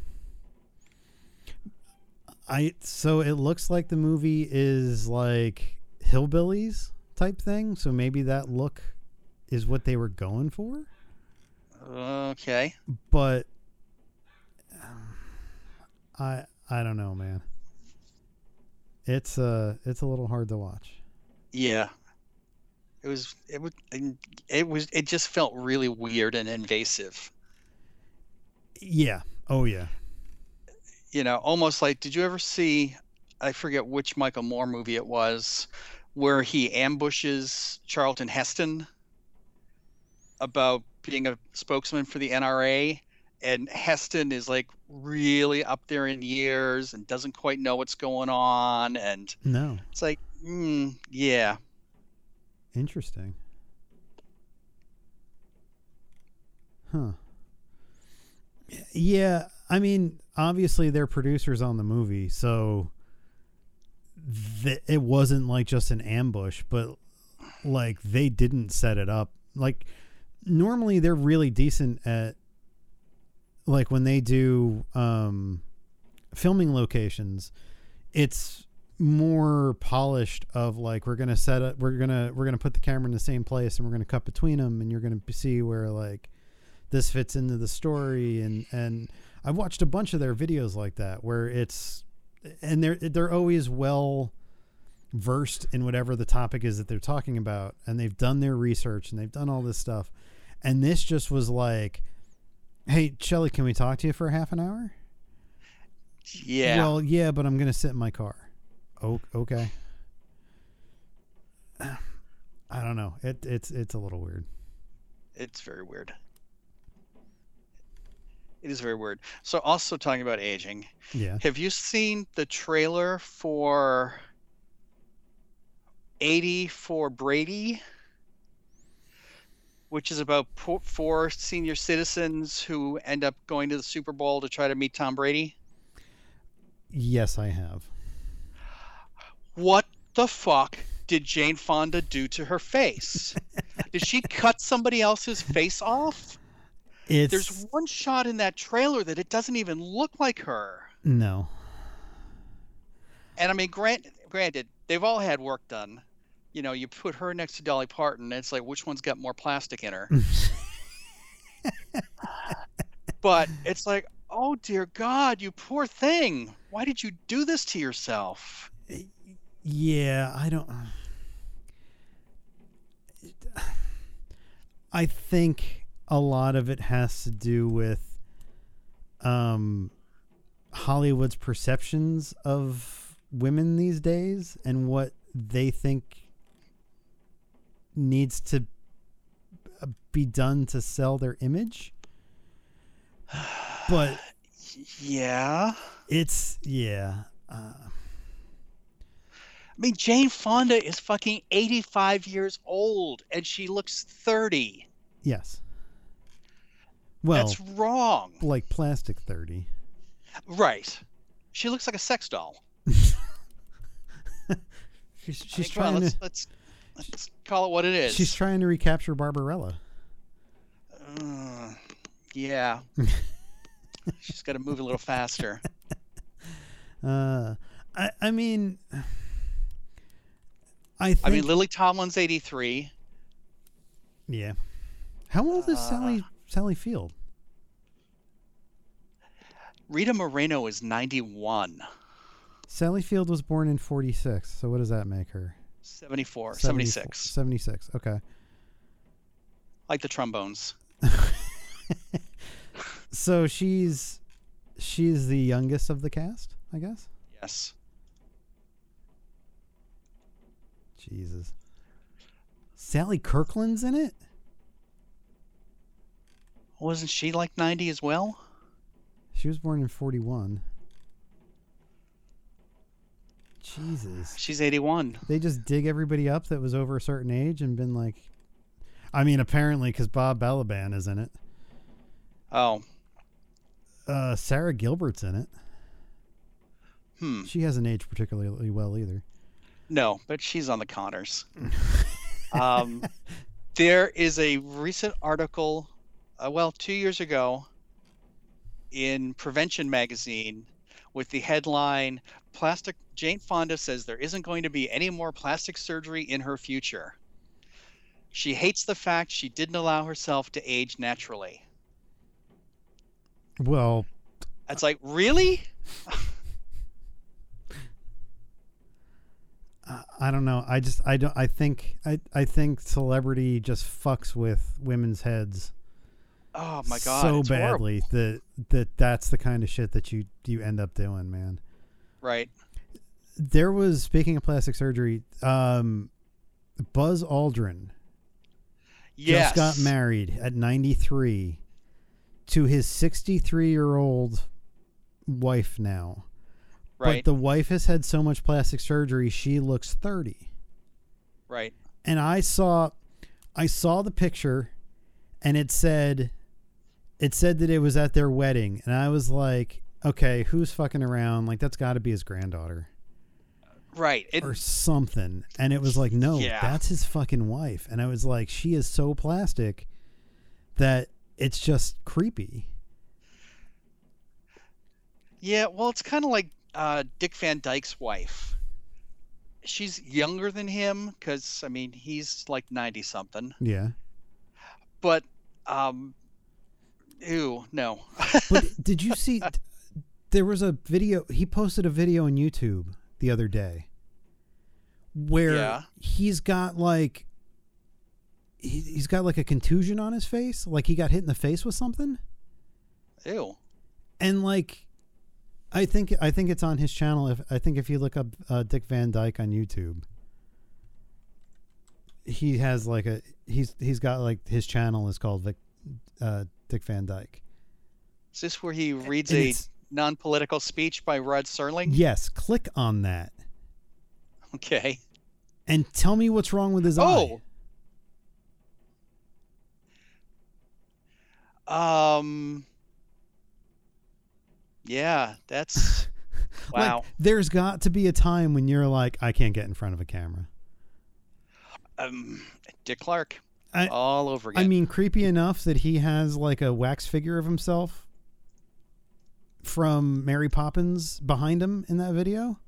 I so it looks like the movie is like hillbillies type thing, so maybe that look is what they were going for, Okay. but um, I I don't know, man. It's uh it's a little hard to watch. Yeah. It was it was it was it just felt really weird and invasive. Yeah. Oh yeah. You know, almost like did you ever see I forget which Michael Moore movie it was where he ambushes Charlton Heston about being a spokesman for the NRA and Heston is like really up there in years and doesn't quite know what's going on and No. it's like mm, yeah Interesting. Huh. Yeah, I mean, obviously they're producers on the movie, so th- it wasn't like just an ambush, but like they didn't set it up. Like normally they're really decent at like when they do um filming locations, it's more polished of like we're gonna set up we're gonna we're gonna put the camera in the same place and we're gonna cut between them and you're gonna see where like this fits into the story. And and I've watched a bunch of their videos like that where it's and they're they're always well versed in whatever the topic is that they're talking about. And they've done their research and they've done all this stuff and this just was like hey Shelley can we talk to you for half an hour yeah well yeah but I'm gonna sit in my car Oh, okay. I don't know. It it's it's a little weird. It's very weird. It is very weird. So, also talking about aging, Yeah. have you seen the trailer for 80 for Brady? Which is about four senior citizens who end up going to the Super Bowl to try to meet Tom Brady. Yes, I have. What the fuck did Jane Fonda do to her face? did she cut somebody else's face off? It's There's one shot in that trailer that it doesn't even look like her. no. And I mean, grant, granted, they've all had work done. You know, you put her next to Dolly Parton, and it's like which one's got more plastic in her? but it's like, oh dear God, you poor thing. Why did you do this to yourself? Yeah, I don't. I think a lot of it has to do with um, Hollywood's perceptions of women these days and what they think needs to uh, be done to sell their image. But Yeah. it's yeah. Uh, I mean, Jane Fonda is fucking 85 years old and she looks 30. yes. Well, That's wrong. like plastic 30. Right. She looks like a sex doll. She's, I mean, trying on, let's, to let's let's call it what it is. she's trying to recapture Barbarella. Uh, yeah. she's got to move a little faster. Uh, I I mean, I think I mean, Lily Tomlin's 83. yeah. How old is Uh, Sally Sally Field? Rita Moreno is 91. Sally Field was born in 46. So what does that make her? 74. 74 76. 76. Okay. Like the trombones. So she's she's the youngest of the cast, I guess. Yes. Jesus. Sally Kirkland's in it? Wasn't she like 90 as well? She was born in 41. Jesus. She's 81. They just dig everybody up that was over a certain age and been like I mean apparently cuz Bob Balaban is in it. Oh. Uh Sara Gilbert's in it. Hmm. She hasn't aged particularly well either. No, but she's on the Conners. um, there is a recent article, uh, well, two years ago, in Prevention magazine, with the headline "Plastic." Jane Fonda says there isn't going to be any more plastic surgery in her future. She hates the fact she didn't allow herself to age naturally. Well, It's like, really? I- I don't know. I just I don't I think I I think celebrity just fucks with women's heads Oh my god! so badly that that that's the kind of shit that you you end up doing, man. Right. There was speaking of plastic surgery, um Buzz Aldrin Yes. just got married at 93 to his 63-year-old wife now. Right. But the wife has had so much plastic surgery, she looks 30. right. and I saw I saw the picture and it said it said that it was at their wedding and I was like, okay, who's fucking around? Like that's got to be his granddaughter Right. It, or something. And it was like, no, Yeah. that's his fucking wife. And I was like, she is so plastic that it's just creepy. Yeah, well, it's kind of like uh, Dick Van Dyke's wife. She's younger than him because, I mean, he's like 90 something. Yeah. But, um, ew, no. But did you see there was a video he posted a video on YouTube the other day where Yeah. he's got like he, he's got like a contusion on his face, like he got hit in the face with something, ew. and like I think I think it's on his channel. If I think if you look up uh, Dick Van Dyke on YouTube, he has like a he's he's got like his channel is called Vic, uh, Dick Van Dyke. Is this where he reads And a non political speech by Rod Serling? Yes, click on that Okay. and tell me what's wrong with his eye. Oh. Um. Yeah, that's. wow. Like, there's got to be a time when you're like, I can't get in front of a camera. um, Dick Clark. I- all over again. I mean, creepy enough that he has like a wax figure of himself from Mary Poppins behind him in that video.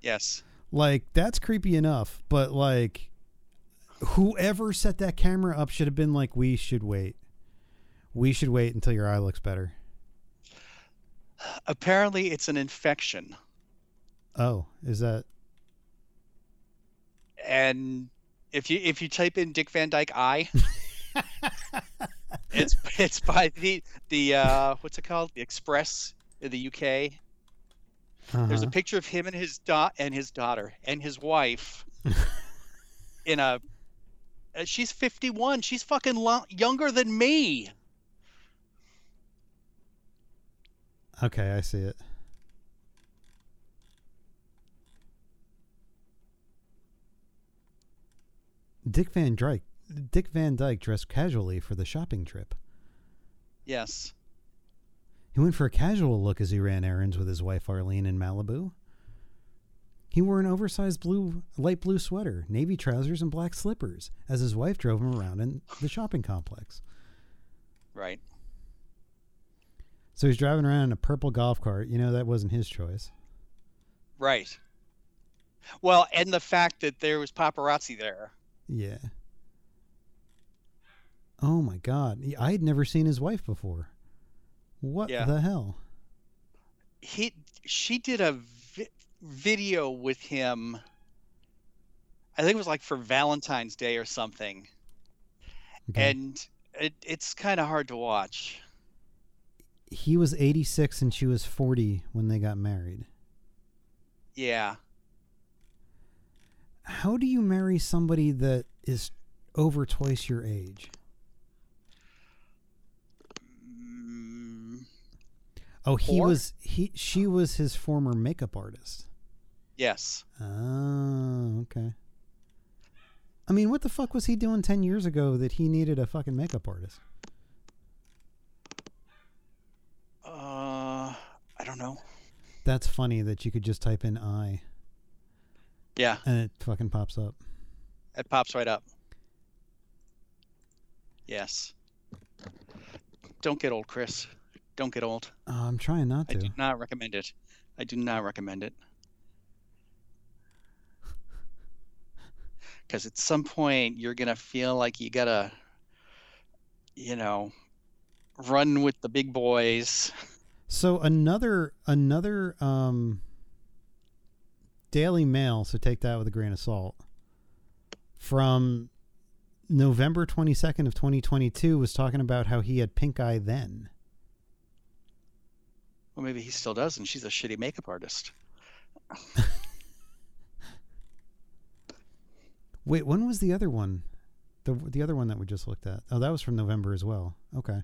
Yes. Like that's creepy enough, but like whoever set that camera up should have been like we should wait. We should wait until your eye looks better. Apparently, it's an infection, Oh, is that and if you if you type in Dick Van Dyke eye, it's it's by the the uh, what's it called? The Express in the UK. There's a uh-huh. picture of him and his da- and his daughter and his wife in a. uh, She's 51. She's fucking lo- younger than me. Okay, I see it. Dick Van Dyke Dick Van Dyke dressed casually for the shopping trip. Yes. He went for a casual look as he ran errands with his wife Arlene in Malibu. He wore an oversized blue light blue sweater, navy trousers, and black slippers as his wife drove him around in the shopping complex. Right. So he's driving around in a purple golf cart. You know that wasn't his choice. Right. Well, and the fact that there was paparazzi there. Yeah. Oh my god. I had never seen his wife before. What Yeah. the hell? He she did a vi- video with him. I think it was like for Valentine's Day or something. Okay. And it, it's kind of hard to watch. he was 86 and she was 40 when they got married. Yeah. How do you marry somebody that is over twice your age? Mm, Oh, he Four? was he she was his former makeup artist. yes. Oh, okay. I mean, what the fuck was he doing 10 years ago that he needed a fucking makeup artist? Uh, I don't know. That's funny that you could just type in I Yeah, and it fucking pops up. it pops right up. Yes. Don't get old, Chris. Don't get old. Oh, I'm trying not to. I do not recommend it. I do not recommend it. Because at some point you're gonna feel like you gotta, you know, run with the big boys. So another another um Daily Mail, so take that with a grain of salt. From November 22nd of 2022 was talking about how he had pink eye then. Well, maybe he still does, and she's a shitty makeup artist. Wait, when was the other one? The the other one that we just looked at. Oh, that was from November as well. Okay.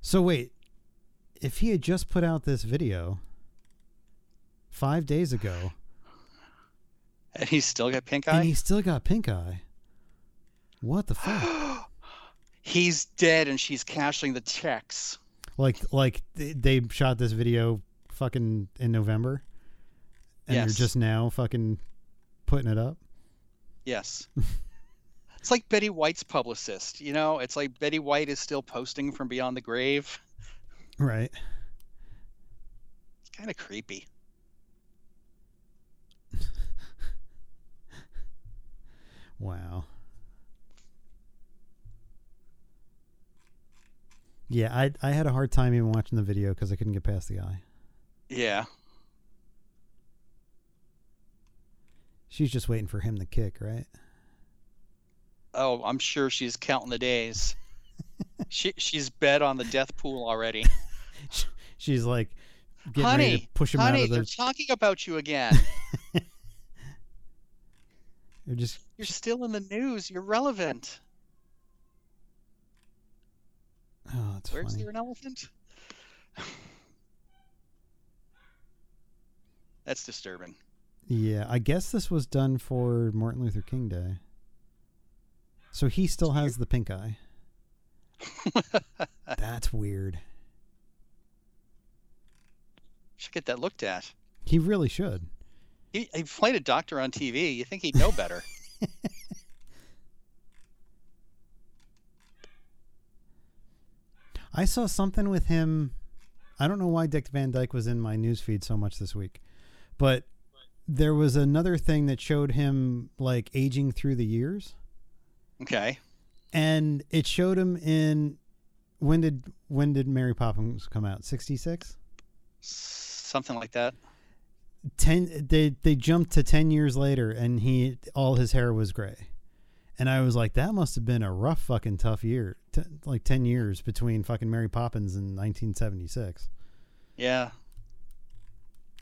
So wait, if he had just put out this video 5 days ago And he's still got pink eye? and he still got pink eye. What the fuck? he's dead, and she's cashing the checks. Like like they shot this video fucking in November and Yes. you're just now fucking putting it up. Yes. it's like Betty White's publicist. You know, it's like Betty White is still posting from beyond the grave. Right. It's kind of creepy. Wow. Yeah, I I had a hard time even watching the video because I couldn't get past the eye. Yeah. She's just waiting for him to kick, right? Oh, I'm sure she's counting the days. she she's bet on the death pool already. She's like getting ready honey, to push him honey, out of they're talking about you again. They're just You're still in the news. You're relevant. oh, it's Where's funny. there an elephant? That's disturbing. Yeah, I guess this was done for Martin Luther King Day. So he still has the pink eye. That's weird. Should get that looked at. He really should. He, he played a doctor on TV. You think he'd know better? I saw something with him. I don't know why Dick Van Dyke was in my newsfeed so much this week, but there was another thing that showed him like aging through the years, Okay. and it showed him in when did when did Mary Poppins come out? Sixty six. Something like that. Ten. They they jumped to ten years later, and he all his hair was gray, and I was like, that must have been a rough fucking tough year. T- like ten years between fucking Mary Poppins and nineteen seventy six. Yeah.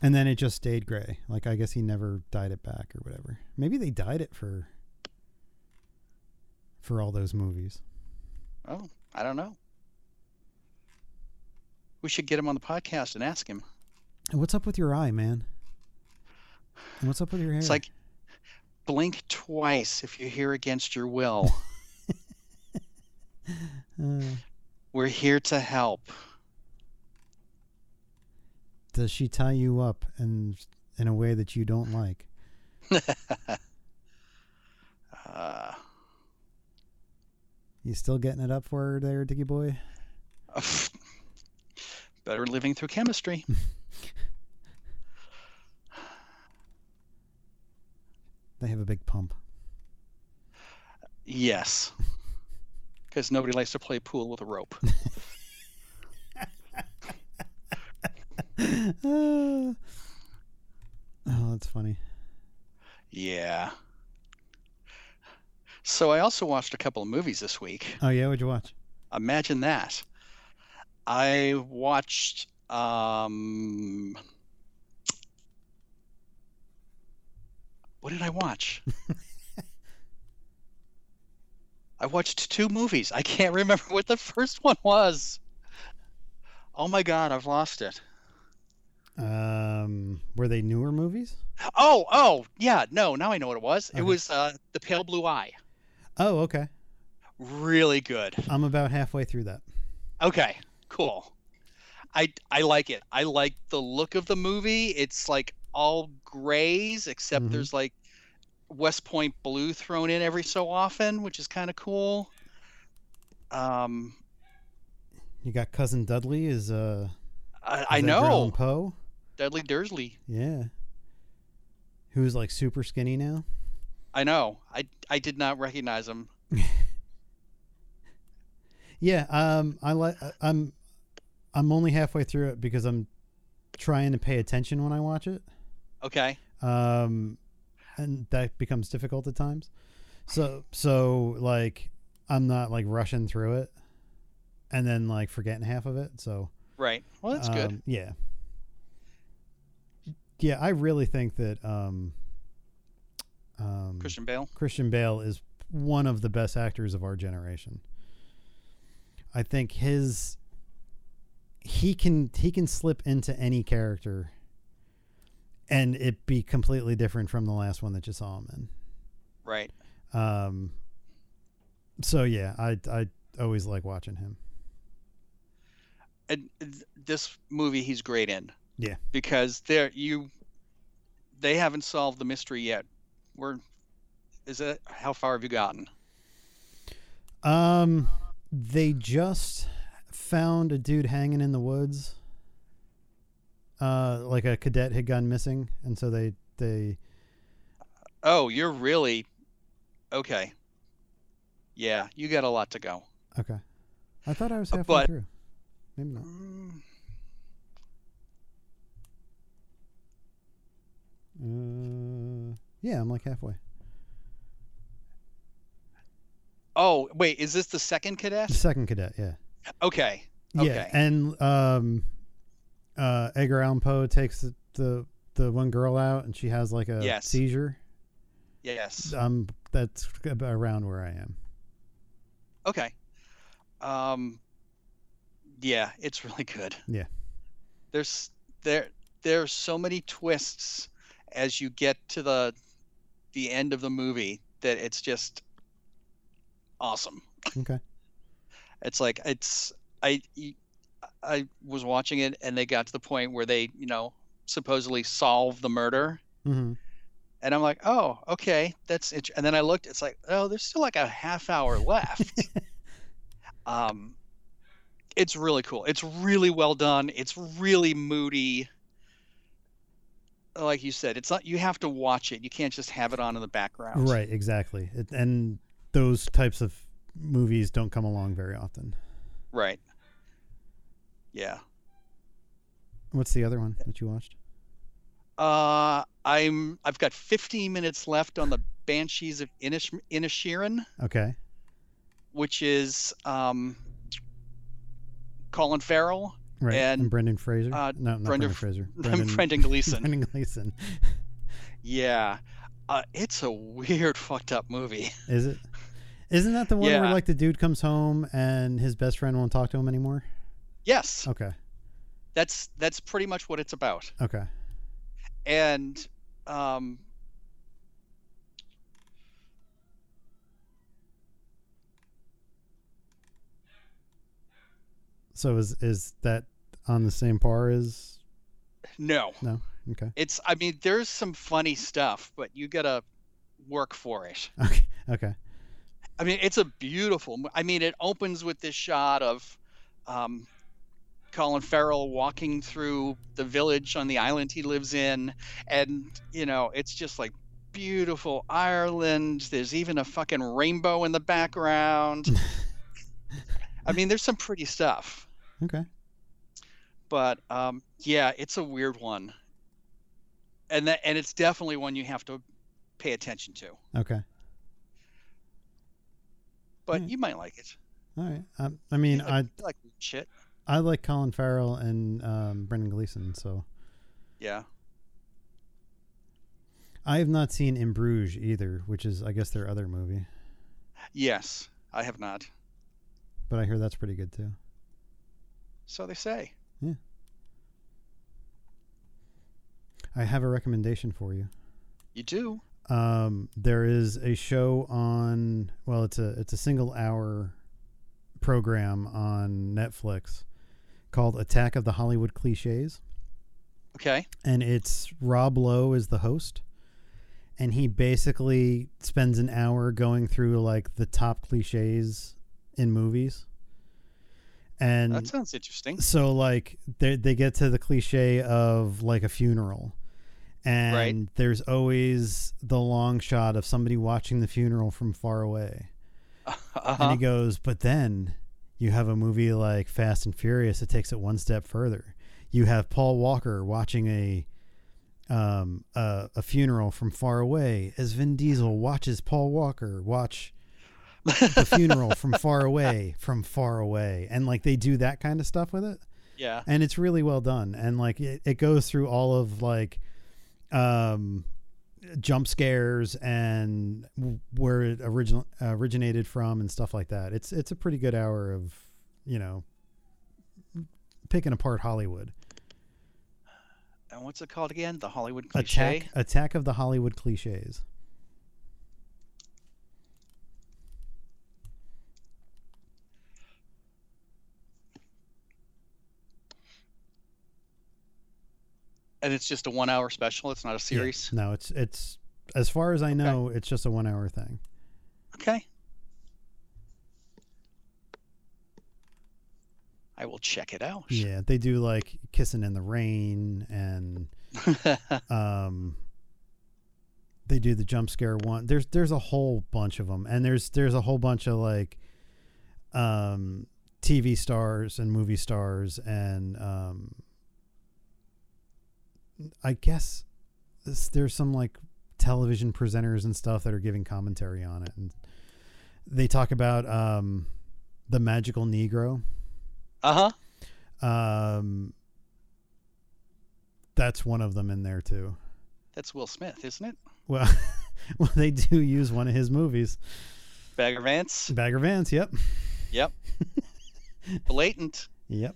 And then it just stayed gray. Like I guess he never dyed it back or whatever. Maybe they dyed it for for all those movies. Oh, I don't know. We should get him on the podcast and ask him. What's up with your eye, man? What's up with your hair? It's like blink twice if you're here against your will. Uh, We're here to help. does she tie you up and in a way that you don't like? Uh, You still getting it up for her there, Diggy boy? better living through chemistry. They have a big pump. Yes. Because nobody likes to play pool with a rope. oh, that's funny. Yeah. So I also watched a couple of movies this week. Oh yeah, what'd you watch? Imagine that. I watched um What did I watch? I watched two movies. I can't remember what the first one was. Oh my god, I've lost it. Um, were they newer movies? Oh, oh, yeah, no, now I know what it was. It was uh The Pale Blue Eye. Oh, okay. Really good. I'm about halfway through that. Okay, cool. I I like it. I like the look of the movie. It's like all grays except Mhm. there's like West Point blue thrown in every so often, which is kind of cool. Um You got cousin Dudley is uh I, I is Allan know. Poe. Dudley Dursley. Yeah. Who's like super skinny now? I know. I I did not recognize him. Yeah, um I like I'm I'm only halfway through it because I'm trying to pay attention when I watch it. Okay. Um and that becomes difficult at times. So so like I'm not like rushing through it and then like forgetting half of it. So Right. Well, that's good. Um, Yeah. Yeah, I really think that um, um, Christian Bale. Christian Bale is one of the best actors of our generation. I think his he can he can slip into any character and it be completely different from the last one that you saw him in. Right. Um, so yeah, I I always like watching him. and this movie he's great in. Yeah. Because there you they haven't solved the mystery yet. We're is it how far have you gotten? Um, they just found a dude hanging in the woods. Uh, like a cadet had gone missing, and so they they Oh, you're really okay. Yeah, you got a lot to go. okay. I thought I was Uh, halfway but- through. Maybe not. Uh, yeah, I'm like halfway. Oh, wait, is this the second cadet? The second cadet, yeah, Okay. yeah, Okay. and um, uh, Edgar Allan Poe takes the, the the one girl out, and she has like a Yes. seizure. Yes. Um, that's around where I am. Okay. Um yeah, it's really good. Yeah. There's there there's so many twists as you get to the the end of the movie that it's just awesome. Okay. It's like it's I I was watching it and they got to the point where they, you know, supposedly solve the murder Mm-hmm. and I'm like, "Oh, okay, that's it." And then I looked, it's like, "Oh, there's still like a half hour left." um, it's really cool. It's really well done. It's really moody. like you said, it's not. You have to watch it. You can't just have it on in the background. Right, exactly. It, and those types of movies don't come along very often. Right. Yeah. What's the other one that you watched? Uh, I'm. I've got 15 minutes left on the Banshees of Inish Inisherin, Okay. which is um, Colin Farrell Right. And, Brendan Fraser. uh, no, not Brenda Brendan Fraser. and Brendan Gleeson. Brendan Gleeson. Yeah. Uh, it's a weird, fucked up movie. Is it? Isn't that the one where like the dude comes home and his best friend won't talk to him anymore? Yes, Okay. that's that's pretty much what it's about. Okay. And um, So is is that on the same par as? no, No. Okay. it's. I mean, there's some funny stuff, but you gotta work for it. Okay. Okay. I mean, it's a beautiful. I mean, it opens with this shot of um, Colin Farrell walking through the village on the island he lives in, and you know, it's just like beautiful Ireland. There's even a fucking rainbow in the background. I mean, there's some pretty stuff, Okay. but um, yeah, it's a weird one, and that and it's definitely one you have to pay attention to. Okay. But Hmm. you might like it. All right. Um, I mean, like, I like weird shit. I like Colin Farrell and um, Brendan Gleeson, so Yeah. I have not seen In Bruges either, which is I guess their other movie, Yes, I have not. but I hear that's pretty good too. So they say. Yeah. I have a recommendation for you. You do? Um, there is a show on well, it's a it's a single hour program on Netflix called Attack of the Hollywood Cliches. Okay. and it's Rob Lowe is the host, and he basically spends an hour going through like the top cliches in movies. And That sounds interesting. so like they they get to the cliche of like a funeral. And Right. there's always the long shot of somebody watching the funeral from far away. And Uh-huh. he goes, but then you have a movie like Fast and Furious that takes it one step further. You have Paul Walker watching a um, a, a funeral from far away as Vin Diesel watches Paul Walker watch the funeral from far away, from far away, and like they do that kind of stuff with it, yeah. and it's really well done. And like it, it goes through all of like um jump scares and where it original originated from and stuff like that. It's it's a pretty good hour of you know picking apart Hollywood. And what's it called again? The Hollywood cliche. Attack Attack of the Hollywood cliches. And it's just a one hour special. It's not a Yeah. series. No, it's it's as far as I know, it's just a one hour thing. Okay. I will check it out. Yeah, they do like kissing in the rain and um they do the jump scare one there's there's a whole bunch of them and there's there's a whole bunch of like um tv stars and movie stars and um i guess this, there's some like television presenters and stuff that are giving commentary on it and they talk about um the magical negro uh huh. um that's one of them in there too That's Will Smith, isn't it? Well, well, they do use one of his movies. Bagger Vance. Bagger Vance. Yep. Yep. Blatant. Yep.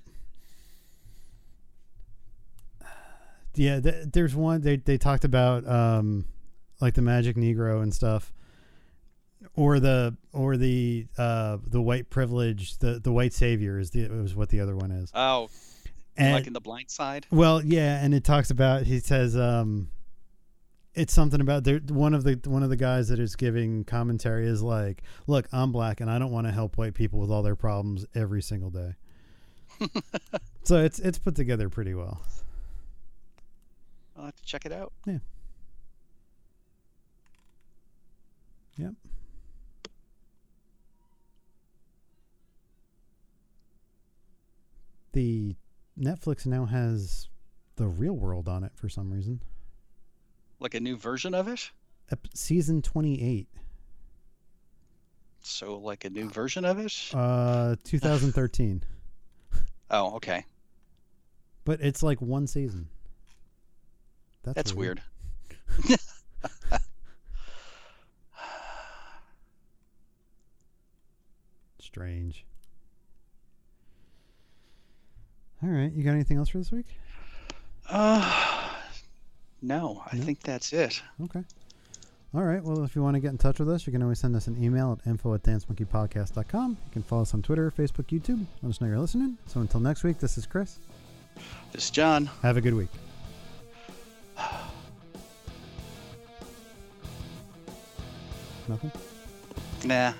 Yeah, th- there's one they they talked about um like the Magic Negro and stuff or the or the uh the white privilege, the the white savior is the was what the other one is. Oh, And like in The Blind Side. Well, yeah, and it talks about he says um it's something about there one of the one of the guys that is giving commentary is like, "Look, I'm black and I don't want to help white people with all their problems every single day." so it's it's put together pretty well. I'll have to check it out. Yeah. Yep. The Netflix now has the real world on it for some reason. Like a new version of it. Ep- season 28, So like a new version of it. uh 2013. Oh, okay. but it's like one season. That's, That's weird. Strange. All right, you got anything else for this week? Uh, no, I No? think that's it. Okay. All right. Well, if you want to get in touch with us, you can always send us an email at info at dancemonkeypodcast.com. You can follow us on Twitter, Facebook, YouTube. Let us know you're listening. So until next week, this is Chris. This is John. Have a good week. Nothing? Nah.